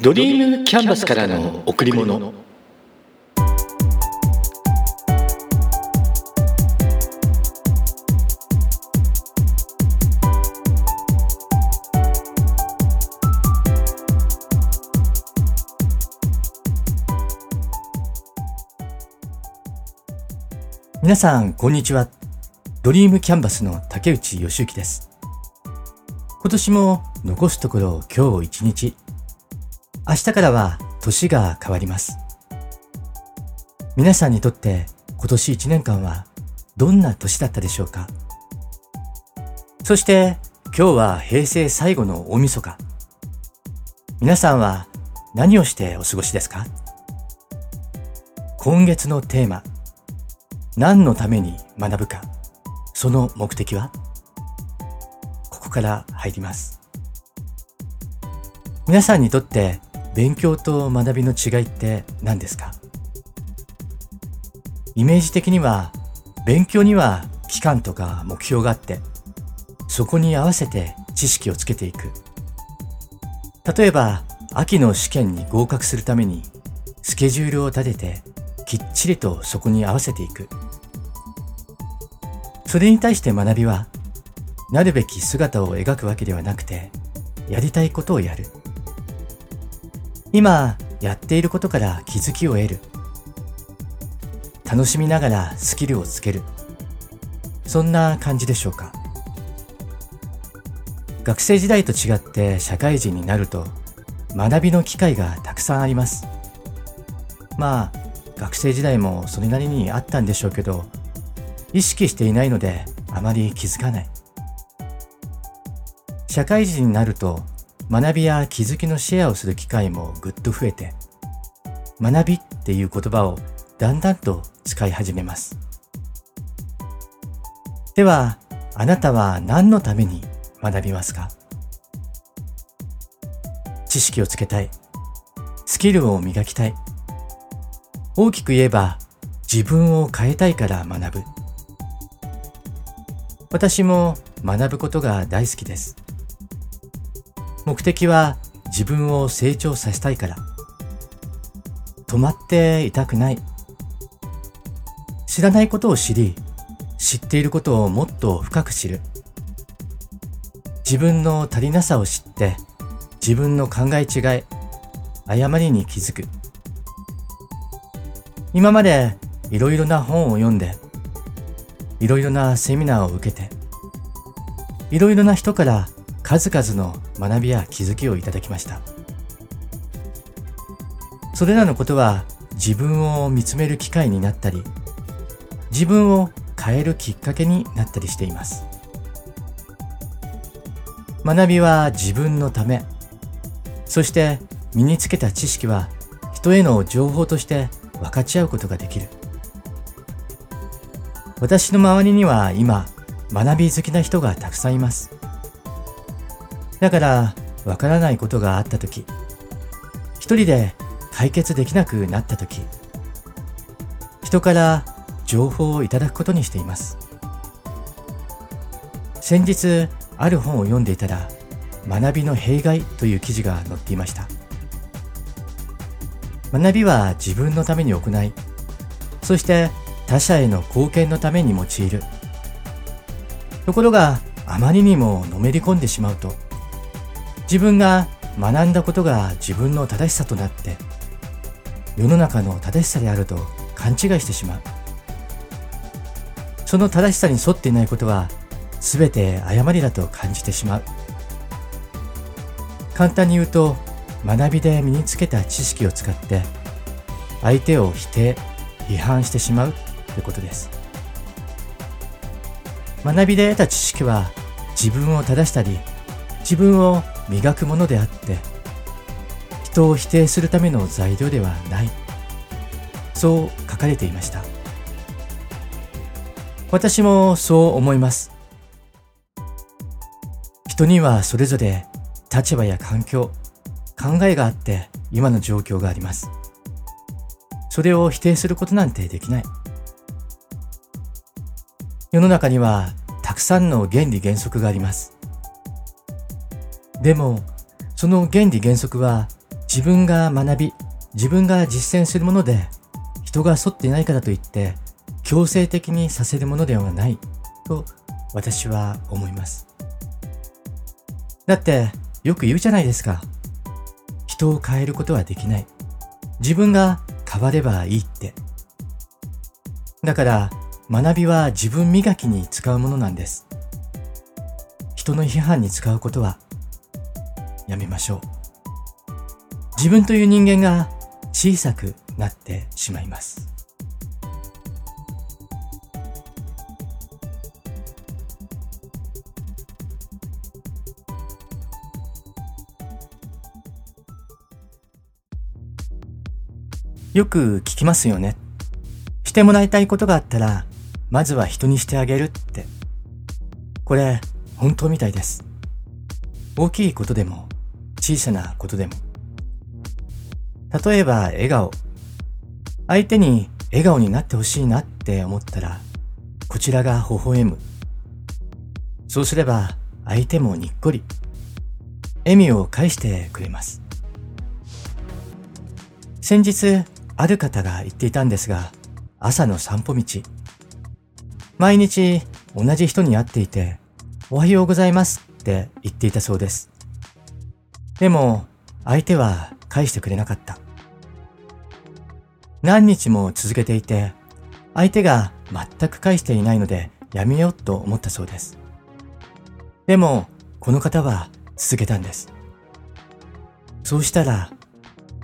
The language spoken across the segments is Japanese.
ドリームキャンバスからの贈り物皆さん、こんにちは。ドリームキャンバスの竹内義之です。今年も残すところ今日一日。明日からは年が変わります。皆さんにとって今年一年間はどんな年だったでしょうか？そして今日は平成最後の大晦日。皆さんは何をしてお過ごしですか？今月のテーマ、何のために学ぶか、その目的は？ここから入ります。皆さんにとって勉強と学びの違いって何ですか？イメージ的には勉強には期間とか目標があってそこに合わせて知識をつけていく。例えば秋の試験に合格するためにスケジュールを立ててきっちりとそこに合わせていく。それに対して学びはなるべき姿を描くわけではなくてやりたいことをやる。今やっていることから気づきを得る。楽しみながらスキルをつける。そんな感じでしょうか。学生時代と違って社会人になると学びの機会がたくさんあります。まあ学生時代もそれなりにあったんでしょうけど意識していないのであまり気づかない。社会人になると学びや気づきのシェアをする機会もぐっと増えて学びっていう言葉をだんだんと使い始めます。ではあなたは何のために学びますか？知識をつけたい。スキルを磨きたい。大きく言えば自分を変えたいから学ぶ。私も学ぶことが大好きです。目的は自分を成長させたいから。止まっていたくない。知らないことを知り知っていることをもっと深く知る。自分の足りなさを知って自分の考え違い誤りに気づく。今までいろいろな本を読んでいろいろなセミナーを受けていろいろな人から数々の学びや気づきをいただきました。それらのことは自分を見つめる機会になったり自分を変えるきっかけになったりしています。学びは自分のためそして身につけた知識は人への情報として分かち合うことができる。私の周りには今学び好きな人がたくさんいます。だからわからないことがあった時一人で解決できなくなった時人から情報をいただくことにしています。先日ある本を読んでいたら学びの弊害という記事が載っていました。学びは自分のために行いそして他者への貢献のために用いる。ところがあまりにものめり込んでしまうと自分が学んだことが自分の正しさとなって世の中の正しさであると勘違いしてしまう。その正しさに沿っていないことは全て誤りだと感じてしまう。簡単に言うと学びで身につけた知識を使って相手を否定批判してしまうということです。学びで得た知識は自分を正したり自分を磨くものであって人を否定するための材料ではない。そう書かれていました。私もそう思います。人にはそれぞれ立場や環境考えがあって今の状況があります。それを否定することなんてできない。世の中にはたくさんの原理原則があります。でもその原理原則は自分が学び、自分が実践するもので、人が沿っていないからといって、強制的にさせるものではないと私は思います。だって、よく言うじゃないですか。人を変えることはできない。自分が変わればいいって。だから、学びは自分磨きに使うものなんです。人の批判に使うことはやめましょう。自分という人間が小さくなってしまいます。よく聞きますよね。してもらいたいことがあったら、まずは人にしてあげるって。これ、本当みたいです。大きいことでも、小さなことでも。例えば、笑顔。相手に笑顔になってほしいなって思ったら、こちらが微笑む。そうすれば、相手もにっこり、笑みを返してくれます。先日、ある方が言っていたんですが、朝の散歩道。毎日同じ人に会っていて、おはようございますって言っていたそうです。でも、相手は返してくれなかった。何日も続けていて、相手が全く返していないのでやめようと思ったそうです。でも、この方は続けたんです。そうしたら、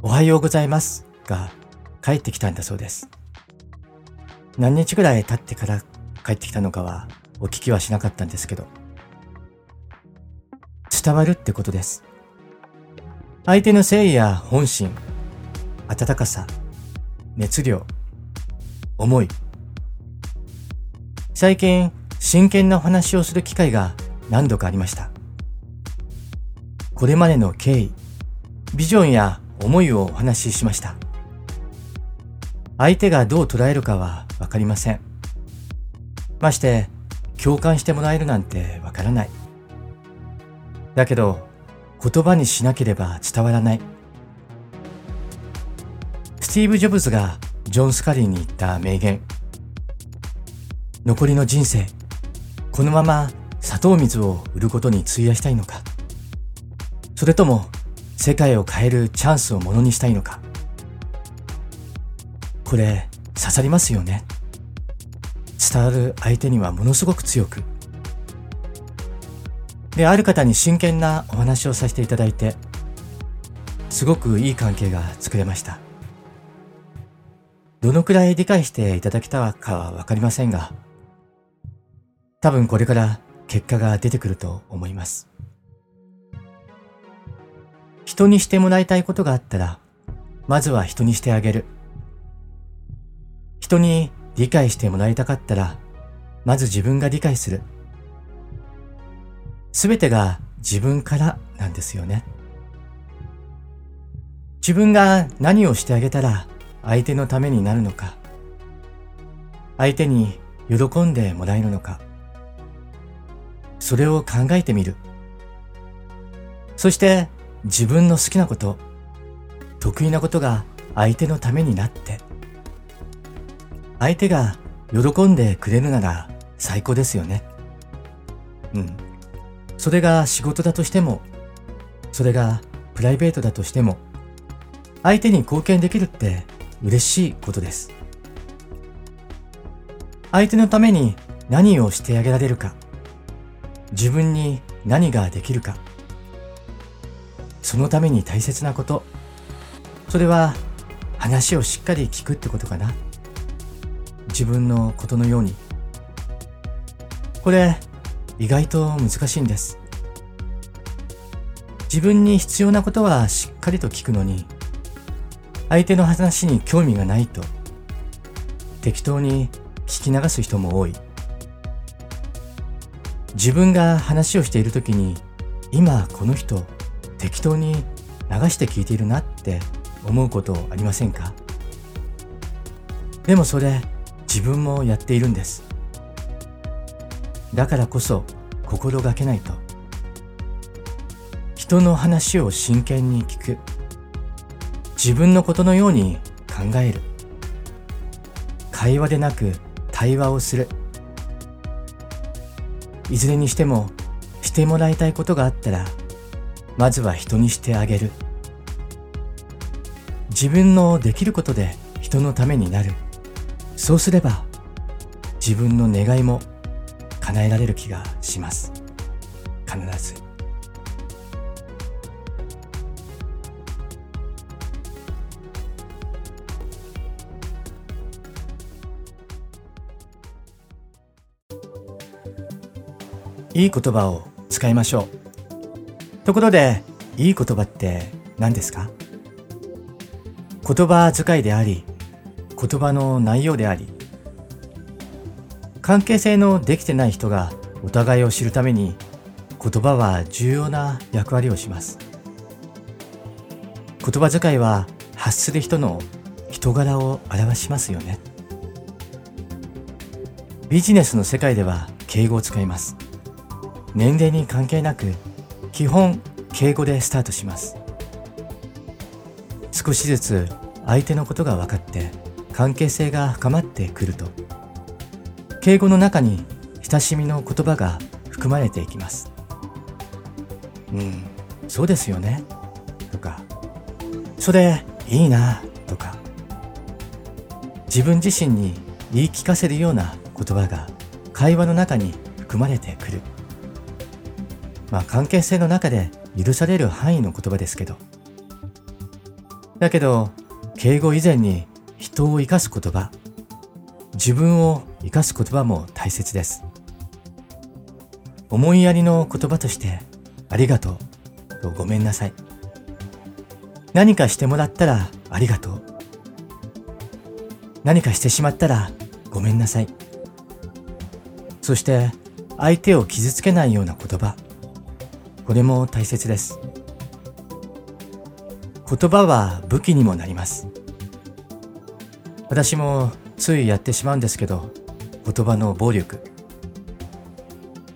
おはようございますが帰ってきたんだそうです。何日ぐらい経ってから帰ってきたのかはお聞きはしなかったんですけど、伝わるってことです。相手の誠意や本心、温かさ、熱量、思い。最近、真剣なお話をする機会が何度かありました。これまでの経緯、ビジョンや思いをお話ししました。相手がどう捉えるかはわかりません。まして、共感してもらえるなんてわからない。だけど、言葉にしなければ伝わらない。スティーブ・ジョブズがジョン・スカリーに言った名言。残りの人生、このまま砂糖水を売ることに費やしたいのか。それとも世界を変えるチャンスをものにしたいのか。これ刺さりますよね。伝わる相手にはものすごく強く。で、ある方に真剣なお話をさせていただいて、すごくいい関係が作れました。どのくらい理解していただけたかはわかりませんが、多分これから結果が出てくると思います。人にしてもらいたいことがあったら、まずは人にしてあげる。人に理解してもらいたかったら、まず自分が理解する。すべてが自分からなんですよね。自分が何をしてあげたら相手のためになるのか、相手に喜んでもらえるのか、それを考えてみる。そして自分の好きなこと、得意なことが相手のためになって、相手が喜んでくれるなら最高ですよね。うん。それが仕事だとしても、それがプライベートだとしても、相手に貢献できるって嬉しいことです。相手のために何をしてあげられるか、自分に何ができるか、そのために大切なこと、それは話をしっかり聞くってことかな。自分のことのように。これ、意外と難しいんです。自分に必要なことはしっかりと聞くのに、相手の話に興味がないと、適当に聞き流す人も多い。自分が話をしている時に、今この人、適当に流して聞いているなって思うことありませんか？でもそれ、自分もやっているんです。だからこそ心がけないと。人の話を真剣に聞く。自分のことのように考える会話でなく対話をするいずれにしてもしてもらいたいことがあったらまずは人にしてあげる自分のできることで人のためになるそうすれば自分の願いも叶えられる気がします。必ず。いい言葉を使いましょう。ところで、いい言葉って何ですか？言葉遣いであり、言葉の内容であり、関係性のできてない人がお互いを知るために言葉は重要な役割をします。言葉遣いは発する人の人柄を表しますよね。ビジネスの世界では敬語を使います。年齢に関係なく基本敬語でスタートします少しずつ相手のことが分かって関係性が深まってくると敬語の中に親しみの言葉が含まれていきます。うん。そうですよね。とかそれいいなとか自分自身に言い聞かせるような言葉が会話の中に含まれてくる。まあ関係性の中で許される範囲の言葉ですけど。だけど、敬語以前に人を生かす言葉、自分を生かす言葉も大切です。思いやりの言葉として、ありがとうとごめんなさい。何かしてもらったらありがとう。何かしてしまったらごめんなさい。そして相手を傷つけないような言葉。これも大切です。言葉は武器にもなります。私もついやってしまうんですけど、言葉の暴力。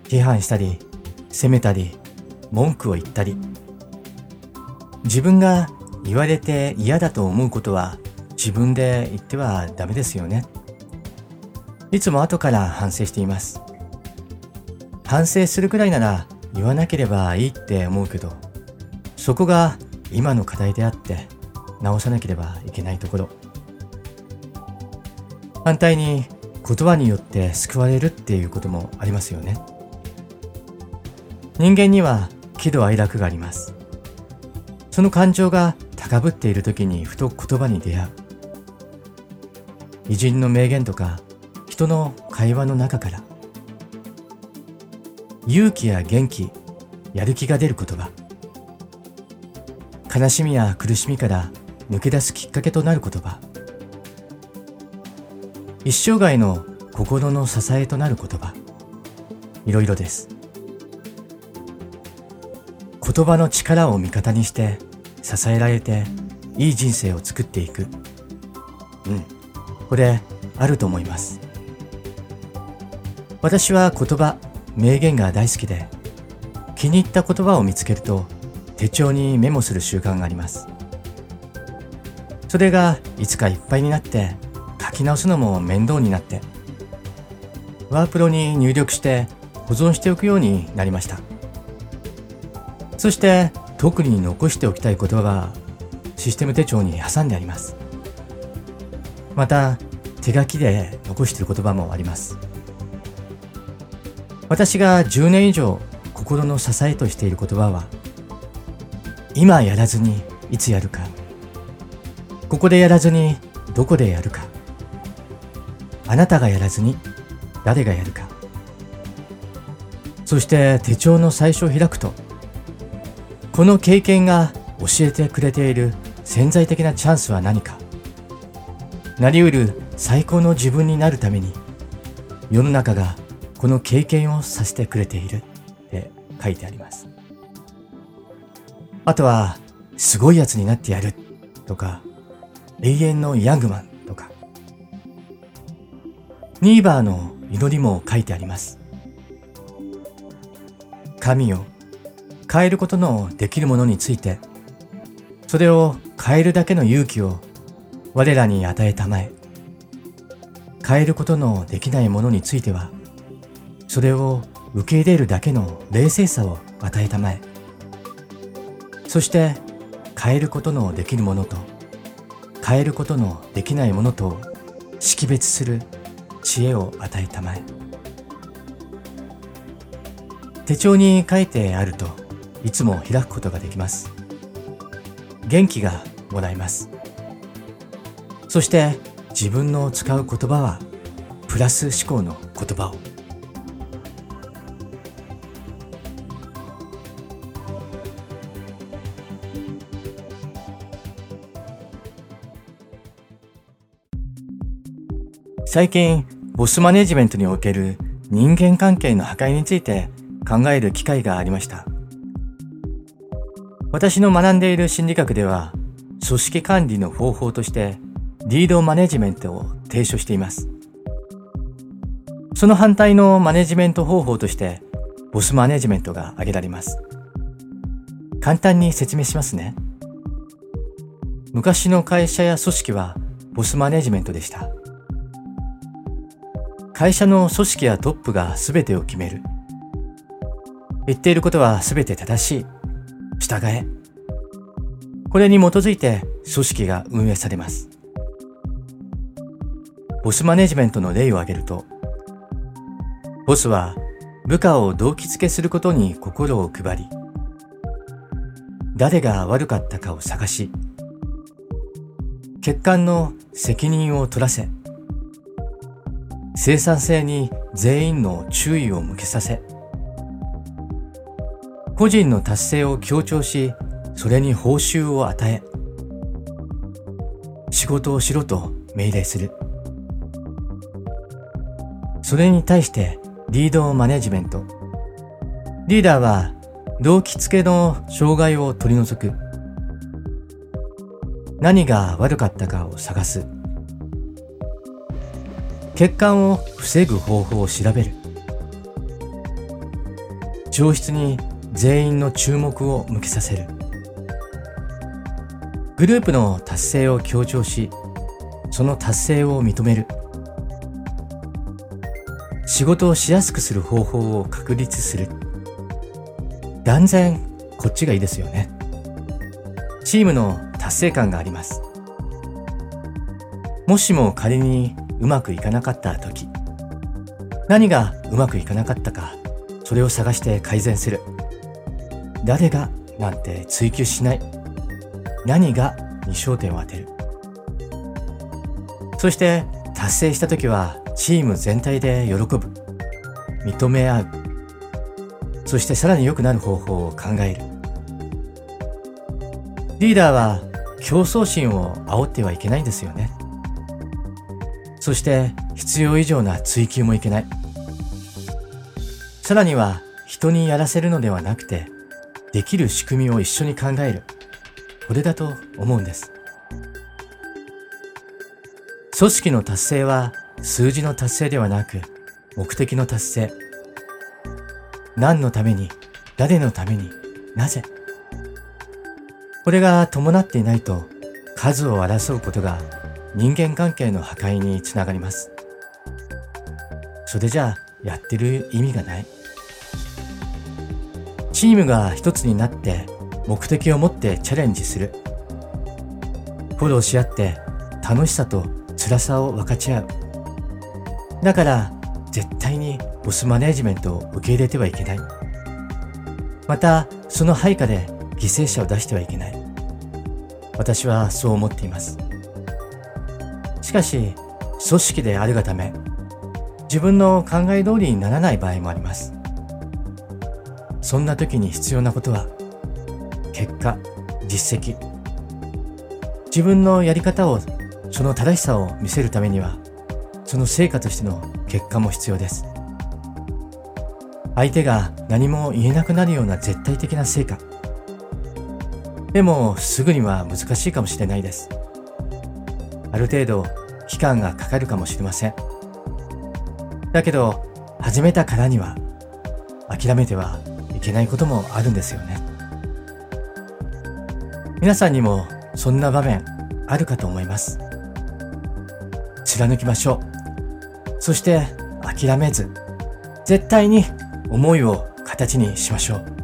批判したり、責めたり、文句を言ったり。自分が言われて嫌だと思うことは自分で言ってはダメですよね。いつも後から反省しています。反省するくらいなら言わなければいいって思うけど、そこが今の課題であって直さなければいけないところ。反対に言葉によって救われるっていうこともありますよね。人間には喜怒哀楽があります。その感情が高ぶっている時にふと言葉に出会う。偉人の名言とか人の会話の中から勇気や元気、やる気が出る言葉。悲しみや苦しみから抜け出すきっかけとなる言葉。一生涯の心の支えとなる言葉。いろいろです。言葉の力を味方にして支えられていい人生を作っていく。うん。これあると思います。私は言葉名言が大好きで気に入った言葉を見つけると手帳にメモする習慣がありますそれがいつかいっぱいになってき直すのも面倒になってワープロに入力して保存しておくようになりました。そして特に残しておきたい言葉はシステム手帳に挟んであります。また手書きで残している言葉もあります。私が10年以上心の支えとしている言葉は、今やらずにいつやるか、ここでやらずにどこでやるか、あなたがやらずに誰がやるか、そして手帳の最初を開くと、この経験が教えてくれている潜在的なチャンスは何か、なりうる最高の自分になるために、世の中がこの経験をさせてくれているって書いてあります。あとは、すごいやつになってやるとか、永遠のヤングマン、ニーバーの祈りも書いてあります。神よ、変えることのできるものについて、それを変えるだけの勇気を我らに与えたまえ。変えることのできないものについては、それを受け入れるだけの冷静さを与えたまえ。そして変えることのできるものと変えることのできないものと識別する知恵を与えたまえ。手帳に書いてあるといつも開くことができます。元気がもらえます。そして自分の使う言葉はプラス思考の言葉を最近ボスマネジメントにおける人間関係の破壊について考える機会がありました私の学んでいる心理学では組織管理の方法としてリードマネジメントを提唱しています。その反対のマネジメント方法として、ボスマネジメントが挙げられます。簡単に説明しますね。昔の会社や組織はボスマネジメントでした。会社の組織やトップが全てを決める。言っていることは全て正しい。従え。これに基づいて組織が運営されます。ボスマネジメントの例を挙げると、ボスは部下を動機付けすることに心を配り、誰が悪かったかを探し、欠陥の責任を取らせ、生産性に全員の注意を向けさせ、個人の達成を強調し、それに報酬を与え、仕事をしろと命令する。それに対してリードマネジメント。リーダーは動機付けの障害を取り除く。何が悪かったかを探す。欠陥を防ぐ方法を調べる。上質に全員の注目を向けさせる。グループの達成を強調し、その達成を認める。仕事をしやすくする方法を確立する。断然こっちがいいですよね。チームの達成感があります。もしも仮にうまくいかなかった時、何がうまくいかなかったか、それを探して改善する。誰がなんて追求しない。何がに焦点を当てる。そして達成した時はチーム全体で喜ぶ。認め合う。そしてさらに良くなる方法を考える。リーダーは競争心を煽ってはいけないんですよね。そして必要以上な追求もいけない。さらには人にやらせるのではなくて、できる仕組みを一緒に考える。これだと思うんです。組織の達成は数字の達成ではなく目的の達成。何のために、誰のために、なぜ。これが伴っていないと数を争うことが人間関係の破壊につながります。それじゃあやってる意味がない。チームが一つになって目的を持ってチャレンジする。フォローし合って楽しさと辛さを分かち合う。だから絶対にボスマネージメントを受け入れてはいけない。また、その配下で犠牲者を出してはいけない。私はそう思っています。しかし、組織であるがため、自分の考え通りにならない場合もあります。そんな時に必要なことは、結果、実績。自分のやり方を、その正しさを見せるためには、その成果としての結果も必要です。相手が何も言えなくなるような絶対的な成果。でも、すぐには難しいかもしれないです。ある程度、期間がかかるかもしれません。だけど、始めたからには、諦めてはいけないこともあるんですよね。皆さんにもそんな場面あるかと思います貫きましょうそして諦めず絶対に思いを形にしましょう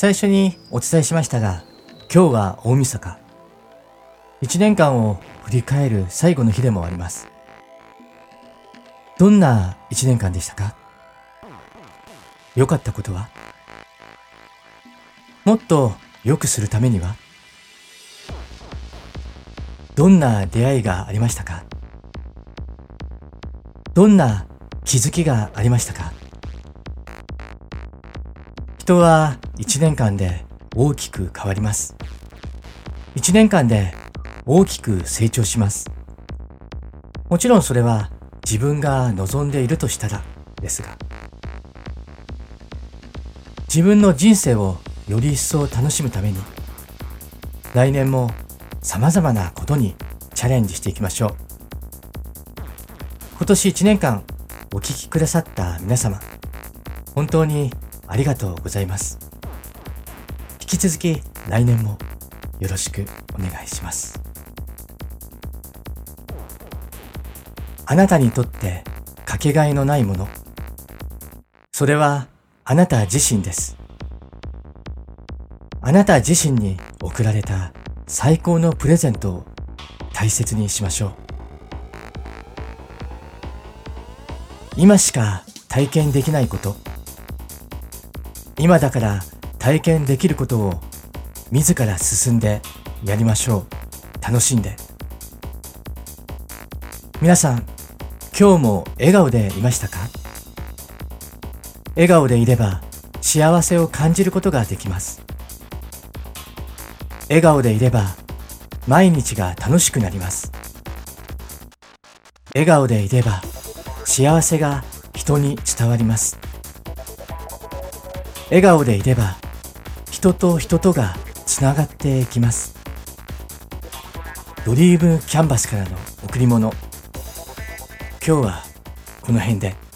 最初にお伝えしましたが、今日は大晦日。一年間を振り返る最後の日でもあります。どんな一年間でしたか？良かったことは？もっと良くするためには？どんな出会いがありましたか？どんな気づきがありましたか？人は一年間で大きく変わります。一年間で大きく成長します。もちろんそれは自分が望んでいるとしたらですが、自分の人生をより一層楽しむために、来年も様々なことにチャレンジしていきましょう。今年一年間お聴きくださった皆様、本当にありがとうございます。引き続き来年もよろしくお願いします。あなたにとってかけがえのないもの。それはあなた自身です。あなた自身に贈られた最高のプレゼントを大切にしましょう。今しか体験できないこと。今だから体験できることを自ら進んでやりましょう。楽しんで。皆さん、今日も笑顔でいましたか？笑顔でいれば幸せを感じることができます。笑顔でいれば毎日が楽しくなります。笑顔でいれば幸せが人に伝わります。笑顔でいれば人と人とがつながっていきますドリームキャンバスからの贈り物今日はこの辺で。